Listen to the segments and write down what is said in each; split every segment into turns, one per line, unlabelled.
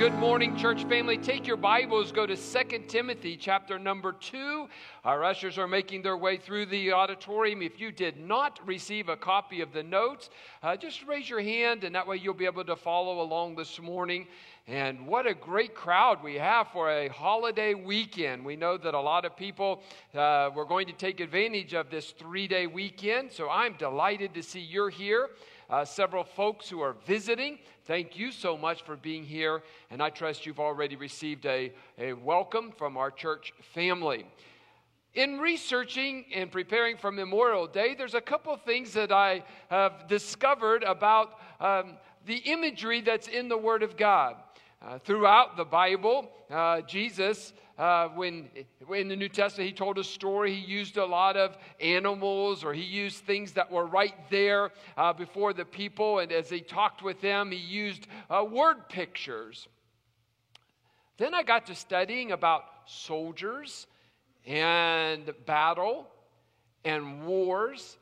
Good morning, church family. Take your Bibles, go to 2 Timothy chapter number 2. Our ushers are making their way through the auditorium. If you did not receive a copy of the notes, uh, just raise your hand, and that way you'll be able to follow along this morning. And what a great crowd we have for a holiday weekend. We know that a lot of people uh, were going to take advantage of this three day weekend, so I'm delighted to see you're here uh, several folks who are visiting. Thank you so much for being here, and I trust you've already received a, a welcome from our church family. In researching and preparing for Memorial Day, there's a couple of things that I have discovered about um, the imagery that's in the Word of God. Uh, throughout the Bible, uh, Jesus uh, when in the New Testament he told a story, he used a lot of animals or he used things that were right there uh, before the people. And as he talked with them, he used uh, word pictures. Then I got to studying about soldiers and battle and wars.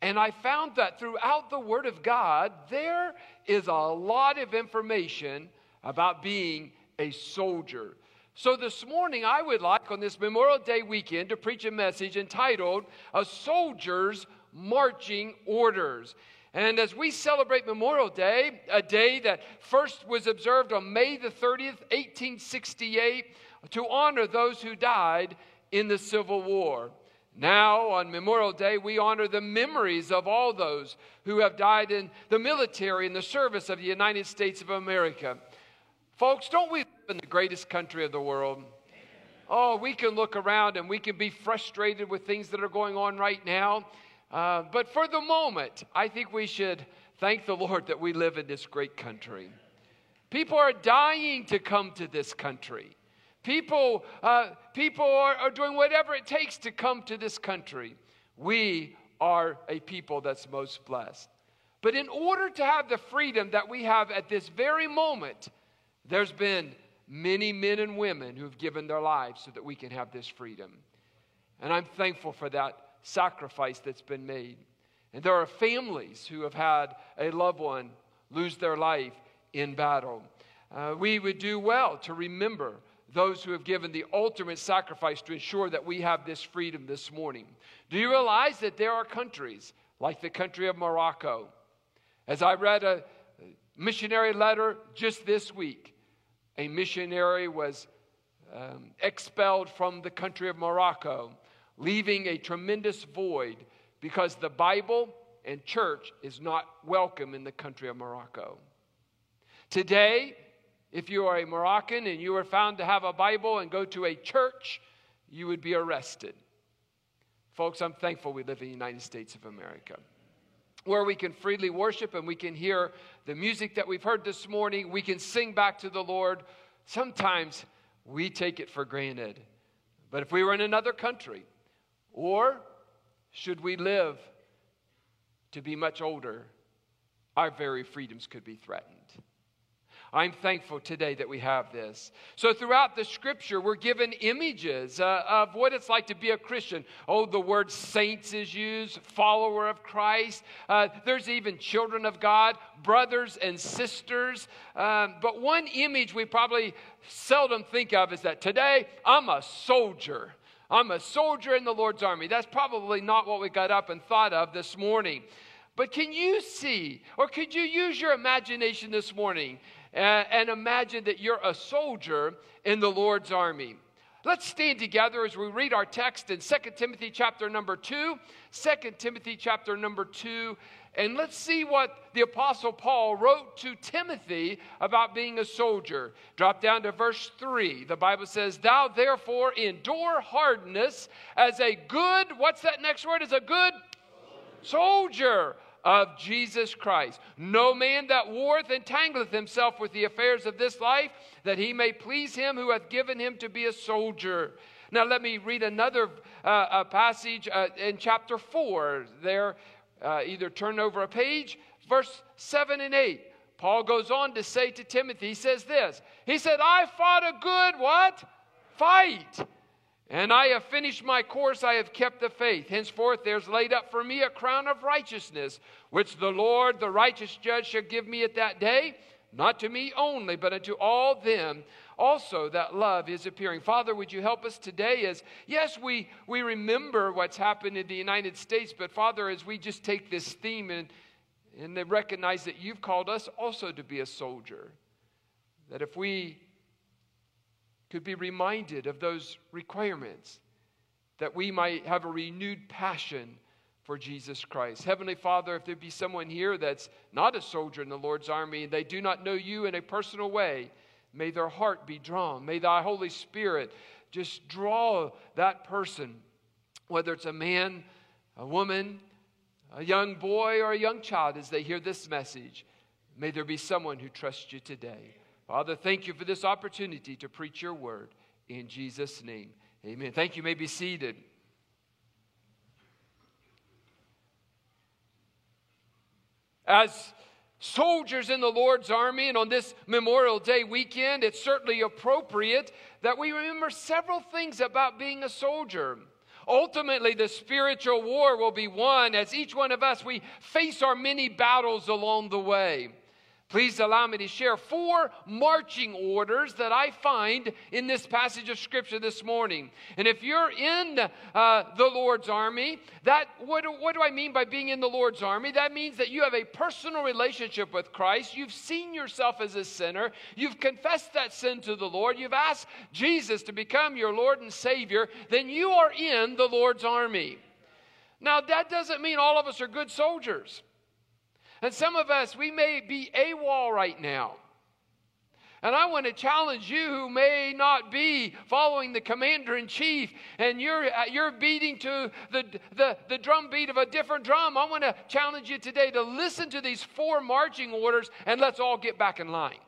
And I found that throughout the Word of God, there is a lot of information about being a soldier. So, this morning, I would like on this Memorial Day weekend to preach a message entitled A Soldier's Marching Orders. And as we celebrate Memorial Day, a day that first was observed on May the 30th, 1868, to honor those who died in the Civil War. Now, on Memorial Day, we honor the memories of all those who have died in the military in the service of the United States of America. Folks, don't we live in the greatest country of the world? Oh, we can look around and we can be frustrated with things that are going on right now. Uh, but for the moment, I think we should thank the Lord that we live in this great country. People are dying to come to this country. People, uh, people are, are doing whatever it takes to come to this country. We are a people that's most blessed. But in order to have the freedom that we have at this very moment, there's been many men and women who've given their lives so that we can have this freedom. And I'm thankful for that sacrifice that's been made. And there are families who have had a loved one lose their life in battle. Uh, we would do well to remember those who have given the ultimate sacrifice to ensure that we have this freedom this morning. Do you realize that there are countries like the country of Morocco? As I read a missionary letter just this week, a missionary was um, expelled from the country of Morocco, leaving a tremendous void because the Bible and church is not welcome in the country of Morocco. Today, if you are a Moroccan and you are found to have a Bible and go to a church, you would be arrested. Folks, I'm thankful we live in the United States of America where we can freely worship and we can hear the music that we've heard this morning. We can sing back to the Lord. Sometimes we take it for granted. But if we were in another country, or should we live to be much older, our very freedoms could be threatened. I'm thankful today that we have this. So, throughout the scripture, we're given images uh, of what it's like to be a Christian. Oh, the word saints is used, follower of Christ. Uh, there's even children of God, brothers and sisters. Um, but one image we probably seldom think of is that today I'm a soldier. I'm a soldier in the Lord's army. That's probably not what we got up and thought of this morning. But can you see, or could you use your imagination this morning and, imagine that you're a soldier in the Lord's army. Let's stand together as we read our text in 2 Timothy chapter number 2. 2 Timothy chapter number 2. And let's see what the Apostle Paul wrote to Timothy about being a soldier. Drop down to verse 3. The Bible says, Thou therefore endure hardness as a good, what's that next word? As a good soldier of Jesus Christ. No man that warreth entangleth himself with the affairs of this life, that he may please him who hath given him to be a soldier. Now, let me read another uh, passage uh, in chapter 4. There, uh, either turn over a page, verse 7 and 8. Paul goes on to say to Timothy, he says this. He said, I fought a good what? Fight. And I have finished my course, I have kept the faith. Henceforth, there's laid up for me a crown of righteousness, which the Lord, the righteous judge, shall give me at that day, not to me only, but unto all them also that love is appearing. Father, would you help us today as, yes, we, we remember what's happened in the United States, but Father, as we just take this theme and, and recognize that you've called us also to be a soldier, that if we could be reminded of those requirements, that we might have a renewed passion for Jesus Christ. Heavenly Father, if there be someone here that's not a soldier in the Lord's army and they do not know you in a personal way, may their heart be drawn. May thy Holy Spirit just draw that person, whether it's a man, a woman, a young boy, or a young child, as they hear this message. May there be someone who trusts you today. Father, thank you for this opportunity to preach your word. In Jesus' name, amen. Thank you. you may be seated. As soldiers in the Lord's army, and on this Memorial Day weekend, it's certainly appropriate that we remember several things about being a soldier. Ultimately, the spiritual war will be won as each one of us we face our many battles along the way. Please allow me to share four marching orders that I find in this passage of Scripture this morning. And if you're in uh, the Lord's army, that what, what do I mean by being in the Lord's army? That means that you have a personal relationship with Christ. You've seen yourself as a sinner. You've confessed that sin to the Lord. You've asked Jesus to become your Lord and Savior. Then you are in the Lord's army. Now, that doesn't mean all of us are good soldiers. And some of us, we may be AWOL right now. And I want to challenge you who may not be following the commander in chief and you're, uh, you're beating to the, the, the drum beat of a different drum. I want to challenge you today to listen to these four marching orders and let's all get back in line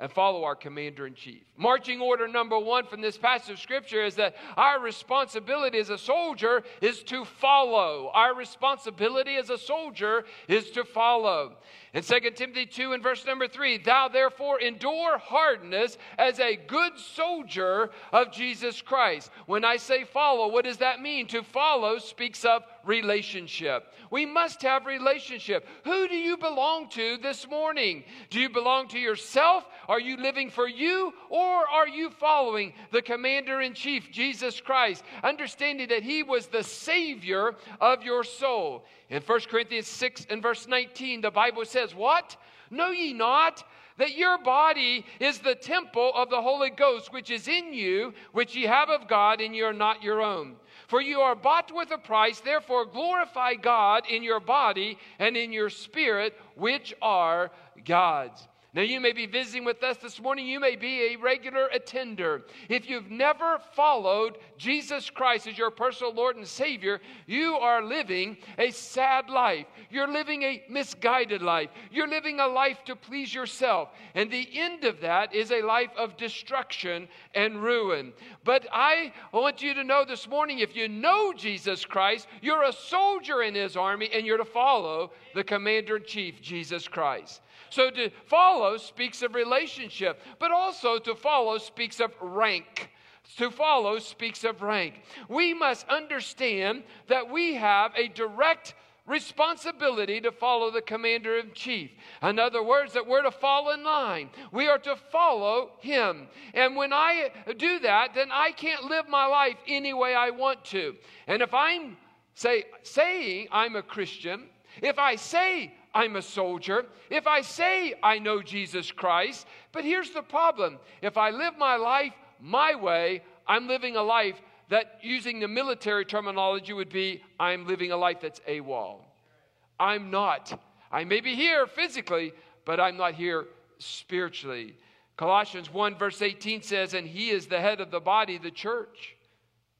and follow our commander in chief. Marching order number one from this passage of scripture is that our responsibility as a soldier is to follow. Our responsibility as a soldier is to follow. In 2 Timothy 2 and verse number 3, thou therefore endure hardness as a good soldier of Jesus Christ. When I say follow, what does that mean? To follow speaks of relationship. We must have relationship. Who do you belong to this morning? Do you belong to yourself? Are you living for you? Or are you following the commander in chief, Jesus Christ, understanding that he was the savior of your soul? In 1 Corinthians 6 and verse 19, the Bible says, What? Know ye not that your body is the temple of the Holy Ghost, which is in you, which ye have of God, and ye are not your own? For you are bought with a price, therefore glorify God in your body and in your spirit, which are God's. Now, you may be visiting with us this morning. You may be a regular attender. If you've never followed Jesus Christ as your personal Lord and Savior, you are living a sad life. You're living a misguided life. You're living a life to please yourself. And the end of that is a life of destruction and ruin. But I want you to know this morning if you know Jesus Christ, you're a soldier in His army and you're to follow the commander in chief, Jesus Christ. So to follow speaks of relationship, but also to follow speaks of rank. To follow speaks of rank. We must understand that we have a direct responsibility to follow the commander in chief. In other words, that we're to fall in line. We are to follow him. And when I do that, then I can't live my life any way I want to. And if I'm say, saying I'm a Christian, if I say I'm a soldier, if I say I know Jesus Christ, but here's the problem if I live my life my way, I'm living a life that, using the military terminology, would be I'm living a life that's AWOL. I'm not. I may be here physically, but I'm not here spiritually. Colossians 1, verse 18 says, And he is the head of the body, the church.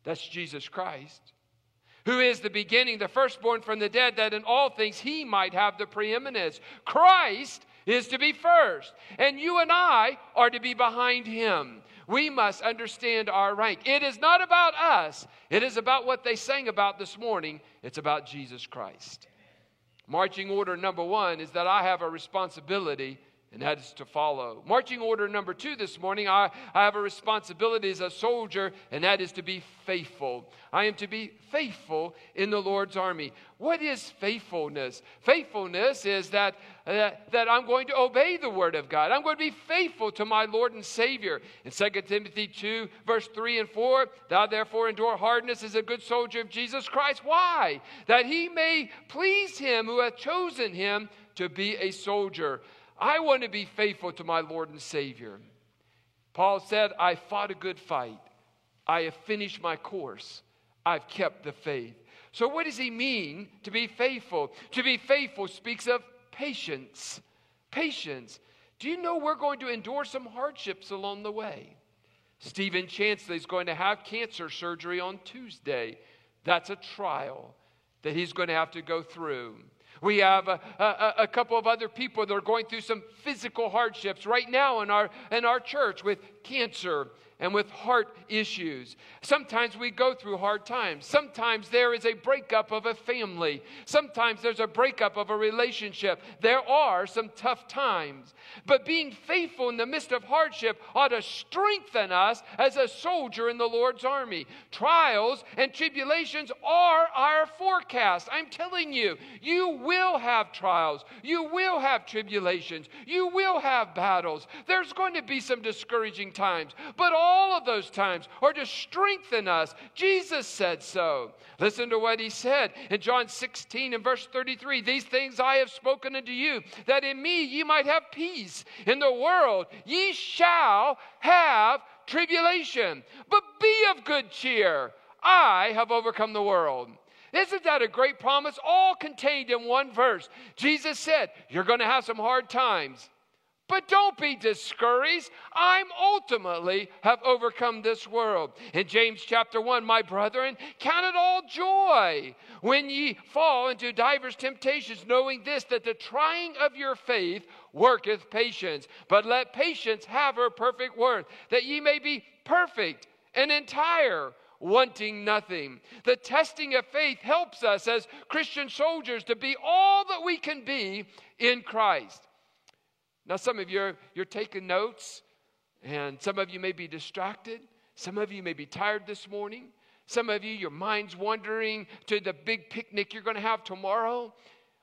That's Jesus Christ. Who is the beginning, the firstborn from the dead, that in all things he might have the preeminence. Christ is to be first, and you and I are to be behind him. We must understand our rank. It is not about us, it is about what they sang about this morning. It's about Jesus Christ. Marching order number one is that I have a responsibility and that is to follow. Marching order number two this morning, I, I have a responsibility as a soldier, and that is to be faithful. I am to be faithful in the Lord's army. What is faithfulness? Faithfulness is that, uh, that I'm going to obey the word of God. I'm going to be faithful to my Lord and Savior. In 2 Timothy 2, verse 3 and 4, thou therefore endure hardness as a good soldier of Jesus Christ. Why? That he may please him who hath chosen him to be a soldier. I want to be faithful to my Lord and Savior. Paul said, I fought a good fight. I have finished my course. I've kept the faith. So, what does he mean to be faithful? To be faithful speaks of patience. Patience. Do you know we're going to endure some hardships along the way? Stephen Chansley is going to have cancer surgery on Tuesday. That's a trial that he's going to have to go through. We have a, a, a, couple of other people that are going through some physical hardships right now in our, in our church with cancer and with heart issues. Sometimes we go through hard times. Sometimes there is a breakup of a family. Sometimes there's a breakup of a relationship. There are some tough times. But being faithful in the midst of hardship ought to strengthen us as a soldier in the Lord's army. Trials and tribulations are our forecast. I'm telling you, you will have trials. You will have tribulations. You will have battles. There's going to be some discouraging times. But all all of those times or to strengthen us. Jesus said so. Listen to what he said in John 16 and verse 33 These things I have spoken unto you, that in me ye might have peace. In the world ye shall have tribulation, but be of good cheer. I have overcome the world. Isn't that a great promise? All contained in one verse. Jesus said, You're going to have some hard times. But don't be discouraged. I'm ultimately have overcome this world. In James chapter 1, my brethren, count it all joy when ye fall into divers temptations, knowing this, that the trying of your faith worketh patience. But let patience have her perfect worth, that ye may be perfect and entire wanting nothing. The testing of faith helps us as Christian soldiers to be all that we can be in Christ. Now, some of you are you're taking notes, and some of you may be distracted. Some of you may be tired this morning. Some of you, your mind's wandering to the big picnic you're going to have tomorrow.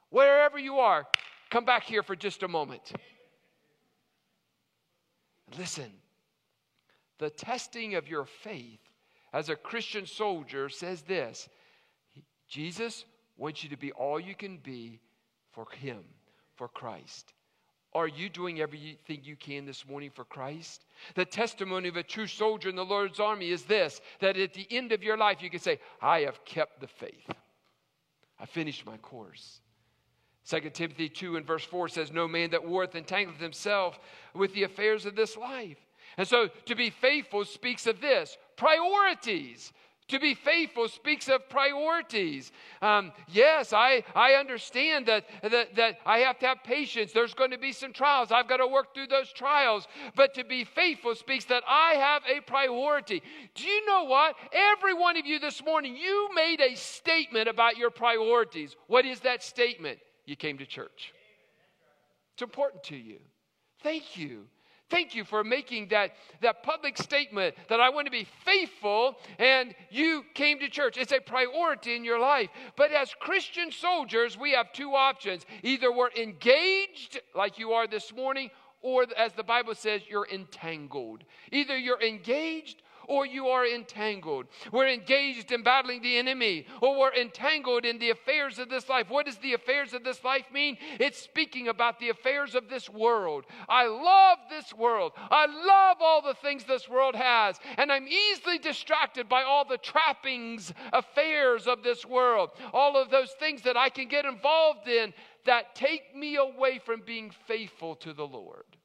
Wherever you are, come back here for just a moment. Listen, the testing of your faith as a Christian soldier says this Jesus wants you to be all you can be for Him, for Christ. Are you doing everything you can this morning for Christ? The testimony of a true soldier in the Lord's army is this that at the end of your life, you can say, I have kept the faith. I finished my course. 2 Timothy 2 and verse 4 says, No man that warreth entangleth himself with the affairs of this life. And so to be faithful speaks of this priorities. To be faithful speaks of priorities. Um, yes, I, I understand that, that, that I have to have patience. There's going to be some trials. I've got to work through those trials. But to be faithful speaks that I have a priority. Do you know what? Every one of you this morning, you made a statement about your priorities. What is that statement? You came to church. It's important to you. Thank you. Thank you for making that, that public statement that I want to be faithful and you came to church. It's a priority in your life. But as Christian soldiers, we have two options. Either we're engaged, like you are this morning, or as the Bible says, you're entangled. Either you're engaged or you are entangled. We're engaged in battling the enemy, or we're entangled in the affairs of this life. What does the affairs of this life mean? It's speaking about the affairs of this world. I love this world. I love all the things this world has, and I'm easily distracted by all the trappings, affairs of this world, all of those things that I can get involved in that take me away from being faithful to the Lord.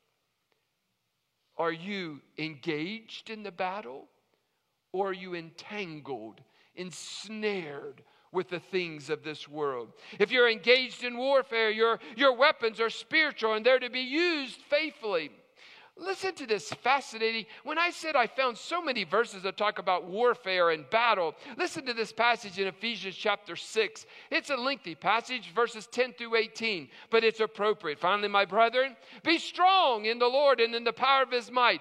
Are you engaged in the battle? Or are you entangled, ensnared with the things of this world. If you're engaged in warfare, your, your weapons are spiritual and they're to be used faithfully. Listen to this fascinating. When I said I found so many verses that talk about warfare and battle, listen to this passage in Ephesians chapter 6. It's a lengthy passage, verses 10 through 18, but it's appropriate. Finally, my brethren, be strong in the Lord and in the power of his might.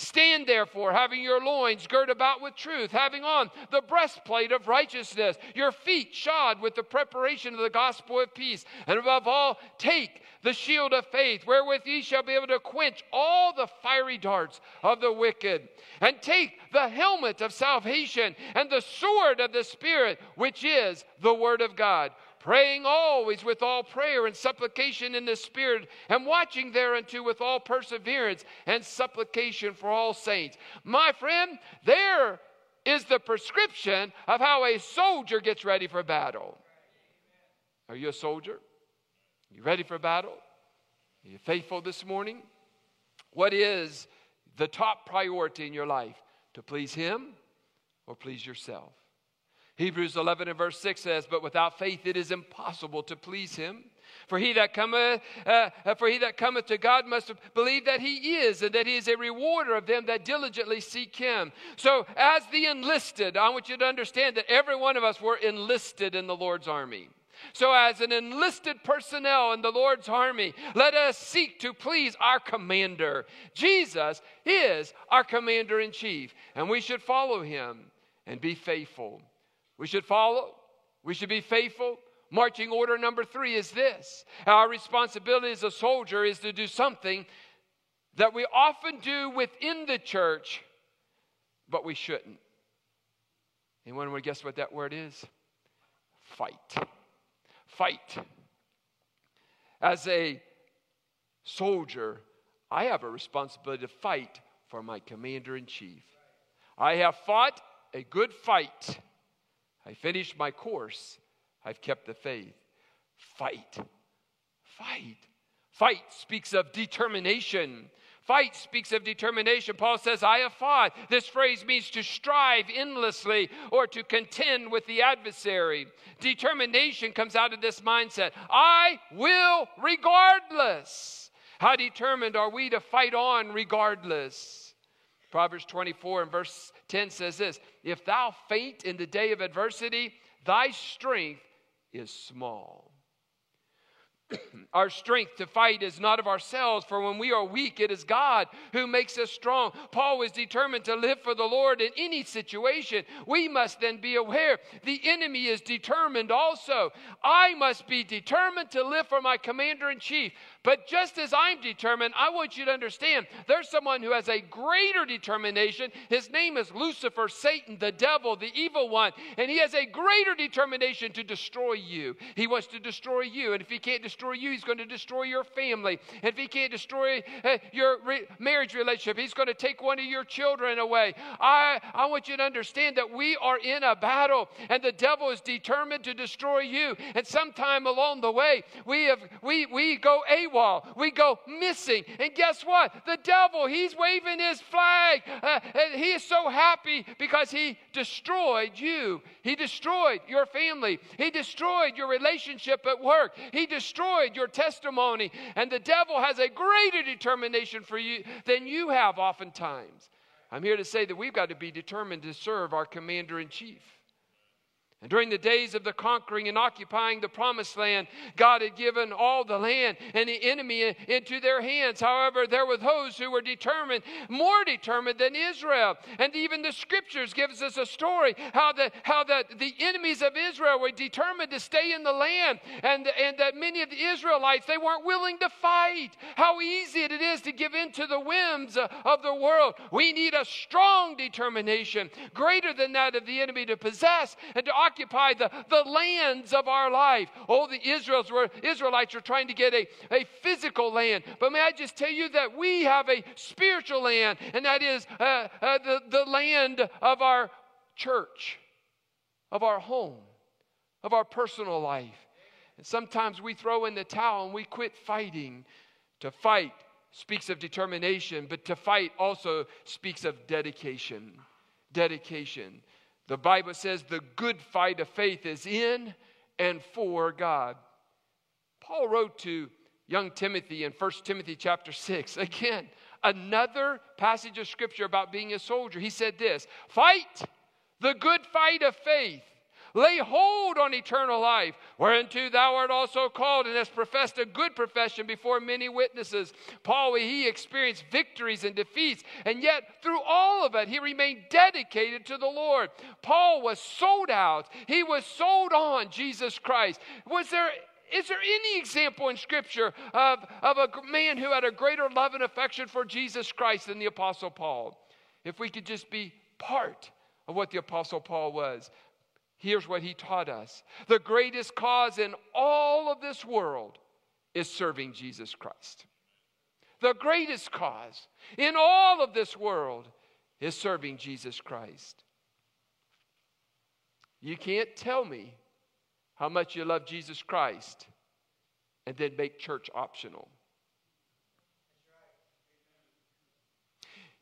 Stand therefore, having your loins girt about with truth, having on the breastplate of righteousness, your feet shod with the preparation of the gospel of peace, and above all, take the shield of faith, wherewith ye shall be able to quench all the fiery darts of the wicked, and take the helmet of salvation and the sword of the Spirit, which is the word of God praying always with all prayer and supplication in the Spirit, and watching thereunto with all perseverance and supplication for all saints. My friend, there is the prescription of how a soldier gets ready for battle. Are you a soldier? Are you ready for battle? Are you faithful this morning? What is the top priority in your life? To please Him or please yourself? Hebrews 11 and verse 6 says, But without faith it is impossible to please him. For he that cometh, uh, uh, for he that cometh to God must believe that he is, and that he is a rewarder of them that diligently seek him. So, as the enlisted, I want you to understand that every one of us were enlisted in the Lord's army. So, as an enlisted personnel in the Lord's army, let us seek to please our commander. Jesus is our commander in chief, and we should follow him and be faithful. We should follow, we should be faithful. Marching order number three is this our responsibility as a soldier is to do something that we often do within the church, but we shouldn't. Anyone would guess what that word is? Fight. Fight. As a soldier, I have a responsibility to fight for my commander in chief. I have fought a good fight. I finished my course. I've kept the faith. Fight. Fight. Fight speaks of determination. Fight speaks of determination. Paul says, I have fought. This phrase means to strive endlessly or to contend with the adversary. Determination comes out of this mindset I will regardless. How determined are we to fight on regardless? Proverbs 24 and verse 10 says this If thou faint in the day of adversity, thy strength is small. our strength to fight is not of ourselves, for when we are weak, it is God who makes us strong. Paul was determined to live for the Lord in any situation. We must then be aware the enemy is determined also. I must be determined to live for my commander in chief. But just as I'm determined, I want you to understand there's someone who has a greater determination. His name is Lucifer, Satan, the devil, the evil one, and he has a greater determination to destroy you. He wants to destroy you, and if he can't destroy you, he's going to destroy your family. And if he can't destroy uh, your re- marriage relationship, he's going to take one of your children away. I, I want you to understand that we are in a battle, and the devil is determined to destroy you. And sometime along the way, we have we we go a wall. We go missing. And guess what? The devil, he's waving his flag. Uh, and he is so happy because he destroyed you. He destroyed your family. He destroyed your relationship at work. He destroyed your testimony. And the devil has a greater determination for you than you have oftentimes. I'm here to say that we've got to be determined to serve our commander in chief. And during the days of the conquering and occupying the promised land, God had given all the land and the enemy into their hands. However, there were those who were determined, more determined than Israel. And even the scriptures gives us a story how the, how the, the enemies of Israel were determined to stay in the land and, and that many of the Israelites, they weren't willing to fight. How easy it is to give in to the whims of the world. We need a strong determination, greater than that of the enemy to possess and to occupy occupy the, the lands of our life. Oh, the Israels were, Israelites were trying to get a, a physical land. But may I just tell you that we have a spiritual land, and that is uh, uh, the, the land of our church, of our home, of our personal life. And sometimes we throw in the towel and we quit fighting. To fight speaks of determination, but to fight also speaks of dedication. Dedication. The Bible says the good fight of faith is in and for God. Paul wrote to young Timothy in 1 Timothy chapter 6. Again, another passage of scripture about being a soldier. He said this Fight the good fight of faith. Lay hold on eternal life, whereunto thou art also called, and hast professed a good profession before many witnesses. Paul, he experienced victories and defeats, and yet through all of it, he remained dedicated to the Lord. Paul was sold out, he was sold on Jesus Christ. Was there is there any example in Scripture of, of a man who had a greater love and affection for Jesus Christ than the Apostle Paul? If we could just be part of what the Apostle Paul was. Here's what he taught us the greatest cause in all of this world is serving Jesus Christ. The greatest cause in all of this world is serving Jesus Christ. You can't tell me how much you love Jesus Christ and then make church optional.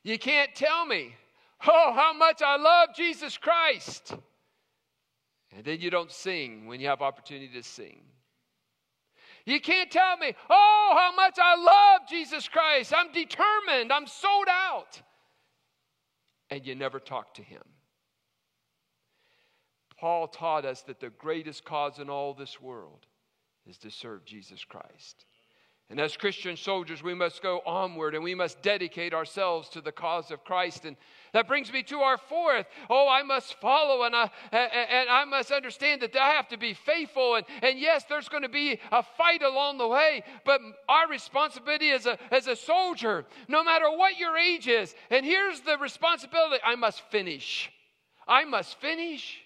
You can't tell me, oh, how much I love Jesus Christ and then you don't sing when you have opportunity to sing. You can't tell me, oh, how much I love Jesus Christ. I'm determined. I'm sold out. And you never talk to him. Paul taught us that the greatest cause in all this world is to serve Jesus Christ. And as Christian soldiers, we must go onward and we must dedicate ourselves to the cause of Christ. And that brings me to our fourth. Oh, I must follow and uh, I, and I must understand that I have to be faithful. And, and yes, there's going to be a fight along the way, but our responsibility as a, as a soldier, no matter what your age is, and here's the responsibility I must finish. I must finish.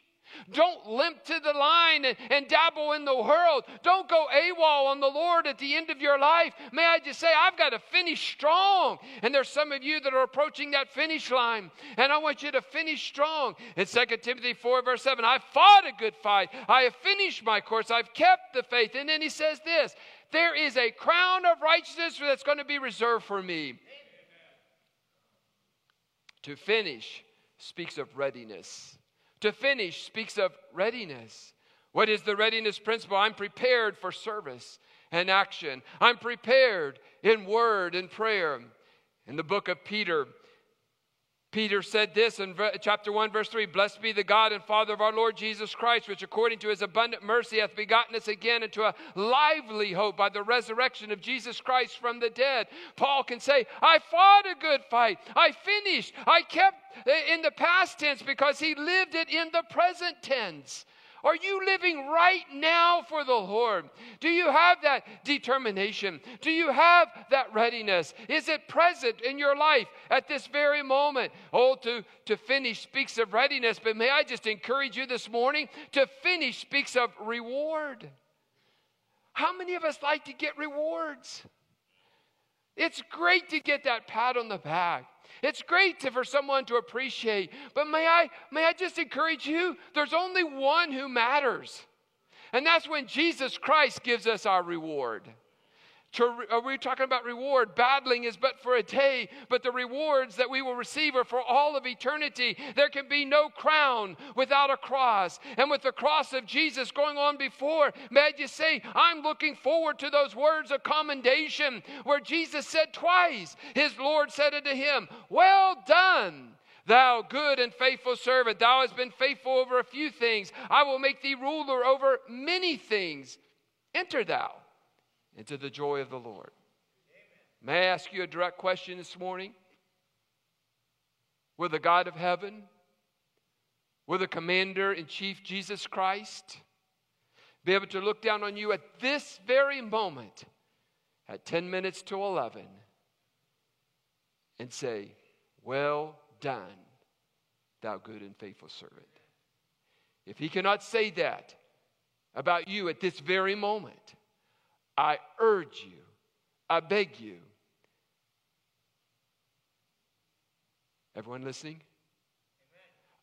Don't limp to the line and, and, dabble in the world. Don't go AWOL on the Lord at the end of your life. May I just say, I've got to finish strong. And there's some of you that are approaching that finish line. And I want you to finish strong. In 2 Timothy 4, verse 7, I fought a good fight. I have finished my course. I've kept the faith. And then he says this there is a crown of righteousness that's going to be reserved for me. Amen. To finish speaks of readiness. To finish speaks of readiness. What is the readiness principle? I'm prepared for service and action. I'm prepared in word and prayer. In the book of Peter, Peter said this in chapter 1, verse 3 Blessed be the God and Father of our Lord Jesus Christ, which according to his abundant mercy hath begotten us again into a lively hope by the resurrection of Jesus Christ from the dead. Paul can say, I fought a good fight. I finished. I kept eh, in the past tense because he lived it in the present tense. Are you living right now for the Lord? Do you have that determination? Do you have that readiness? Is it present in your life at this very moment? Oh, to, to finish speaks of readiness, but may I just encourage you this morning to finish speaks of reward. How many of us like to get rewards? It's great to get that pat on the back. It's great to, for someone to appreciate, but may I, may I just encourage you? There's only one who matters, and that's when Jesus Christ gives us our reward. To, are we talking about reward? Battling is but for a day, but the rewards that we will receive are for all of eternity. There can be no crown without a cross. And with the cross of Jesus going on before, may just say, I'm looking forward to those words of commendation where Jesus said twice, His Lord said unto him, Well done. Thou good and faithful servant, thou hast been faithful over a few things. I will make thee ruler over many things. Enter thou into the joy of the Lord. May I ask you a direct question this morning? Will the God of heaven, will the commander in chief Jesus Christ be able to look down on you at this very moment at 10 minutes to 11 and say, Well done, thou good and faithful servant? if he cannot say that about you at this very moment, I urge you, I beg you. Everyone listening?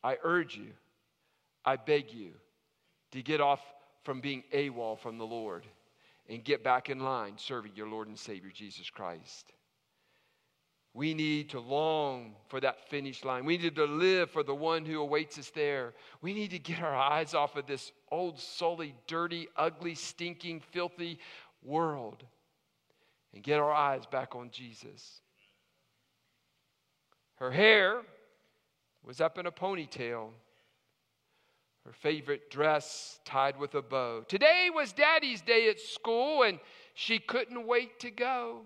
Amen. I urge you, I beg you to get off from being AWOL from the Lord and get back in line serving your Lord and Savior Jesus Christ. We need to long for that finish line. We need to live for the one who awaits us there. We need to get our eyes off of this old, sully, dirty, ugly, stinking, filthy world and get our eyes back on Jesus. Her hair was up in a ponytail, her favorite dress tied with a bow. Today was Daddy's day at school, and she couldn't wait to go.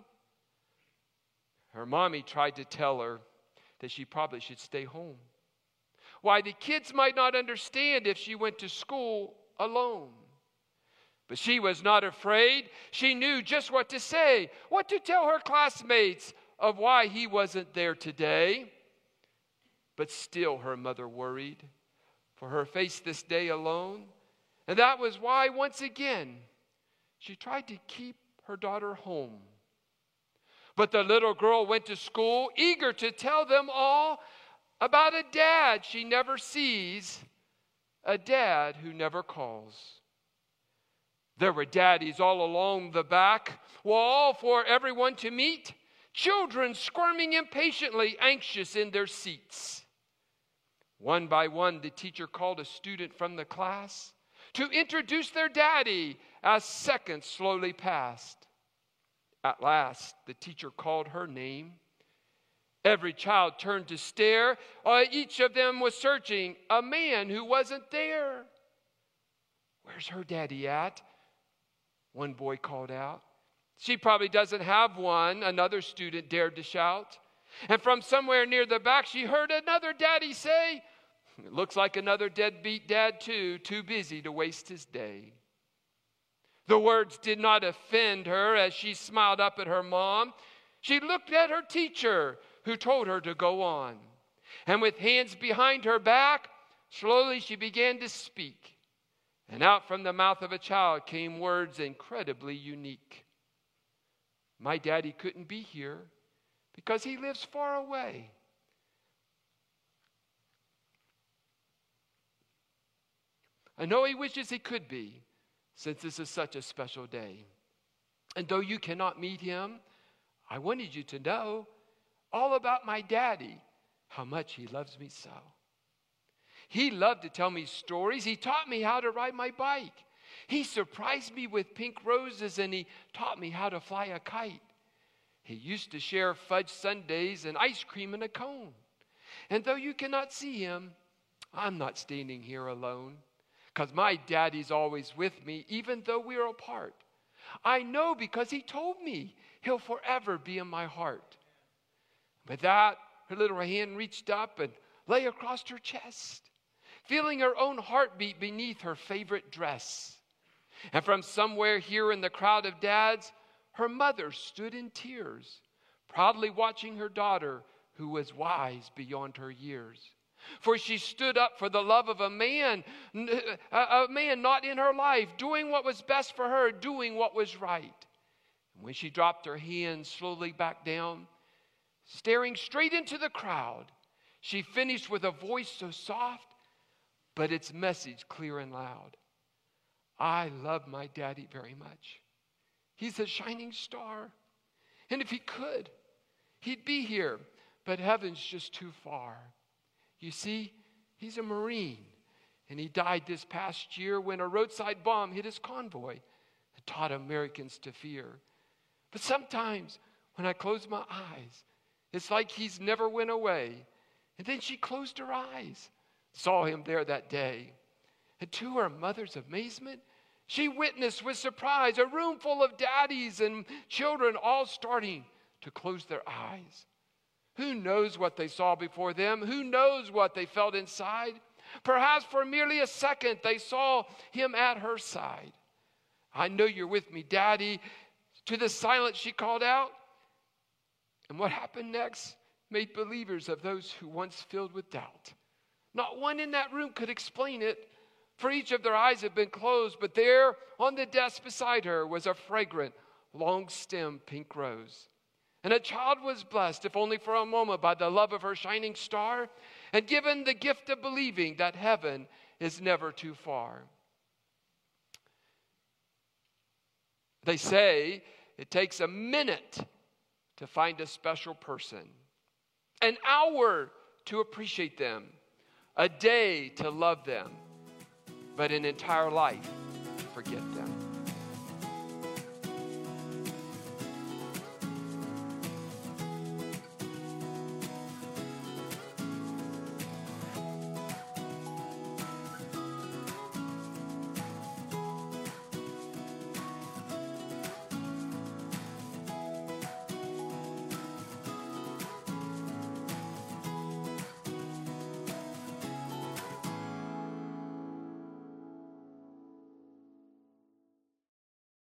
Her mommy tried to tell her that she probably should stay home. Why, the kids might not understand if she went to school alone. But she was not afraid. She knew just what to say, what to tell her classmates of why he wasn't there today. But still, her mother worried for her face this day alone. And that was why, once again, she tried to keep her daughter home but the little girl went to school, eager to tell them all about a dad she never sees, a dad who never calls. There were daddies all along the back wall for everyone to meet, children squirming impatiently, anxious in their seats. One by one, the teacher called a student from the class to introduce their daddy as seconds slowly passed. At last, the teacher called her name. Every child turned to stare. Uh, each of them was searching a man who wasn't there. Where's her daddy at? One boy called out. She probably doesn't have one, another student dared to shout. And from somewhere near the back, she heard another daddy say, It looks like another deadbeat dad, too, too busy to waste his day. The words did not offend her as she smiled up at her mom. She looked at her teacher, who told her to go on. And with hands behind her back, slowly she began to speak. And out from the mouth of a child came words incredibly unique. My daddy couldn't be here because he lives far away. I know he wishes he could be, since this is such a special day. And though you cannot meet him, I wanted you to know all about my daddy, how much he loves me so. He loved to tell me stories. He taught me how to ride my bike. He surprised me with pink roses and he taught me how to fly a kite. He used to share fudge sundaes and ice cream in a cone. And though you cannot see him, I'm not standing here alone because my daddy's always with me, even though we're apart. I know because he told me he'll forever be in my heart. With that, her little hand reached up and lay across her chest, feeling her own heartbeat beneath her favorite dress. And from somewhere here in the crowd of dads, her mother stood in tears, proudly watching her daughter who was wise beyond her years. For she stood up for the love of a man, a man not in her life, doing what was best for her, doing what was right. And when she dropped her hands slowly back down, staring straight into the crowd, she finished with a voice so soft, but its message clear and loud. I love my daddy very much. He's a shining star. And if he could, he'd be here, but heaven's just too far. You see, he's a Marine, and he died this past year when a roadside bomb hit his convoy that taught Americans to fear. But sometimes when I close my eyes, it's like he's never went away. And then she closed her eyes, saw him there that day. And to her mother's amazement, she witnessed with surprise a room full of daddies and children all starting to close their eyes. Who knows what they saw before them? Who knows what they felt inside? Perhaps for merely a second they saw him at her side. I know you're with me, Daddy. To the silence, she called out. And what happened next made believers of those who once filled with doubt. Not one in that room could explain it, for each of their eyes had been closed, but there on the desk beside her was a fragrant, long stemmed pink rose. And a child was blessed, if only for a moment, by the love of her shining star, and given the gift of believing that heaven is never too far. They say it takes a minute to find a special person, an hour to appreciate them, a day to love them, but an entire life to forget them.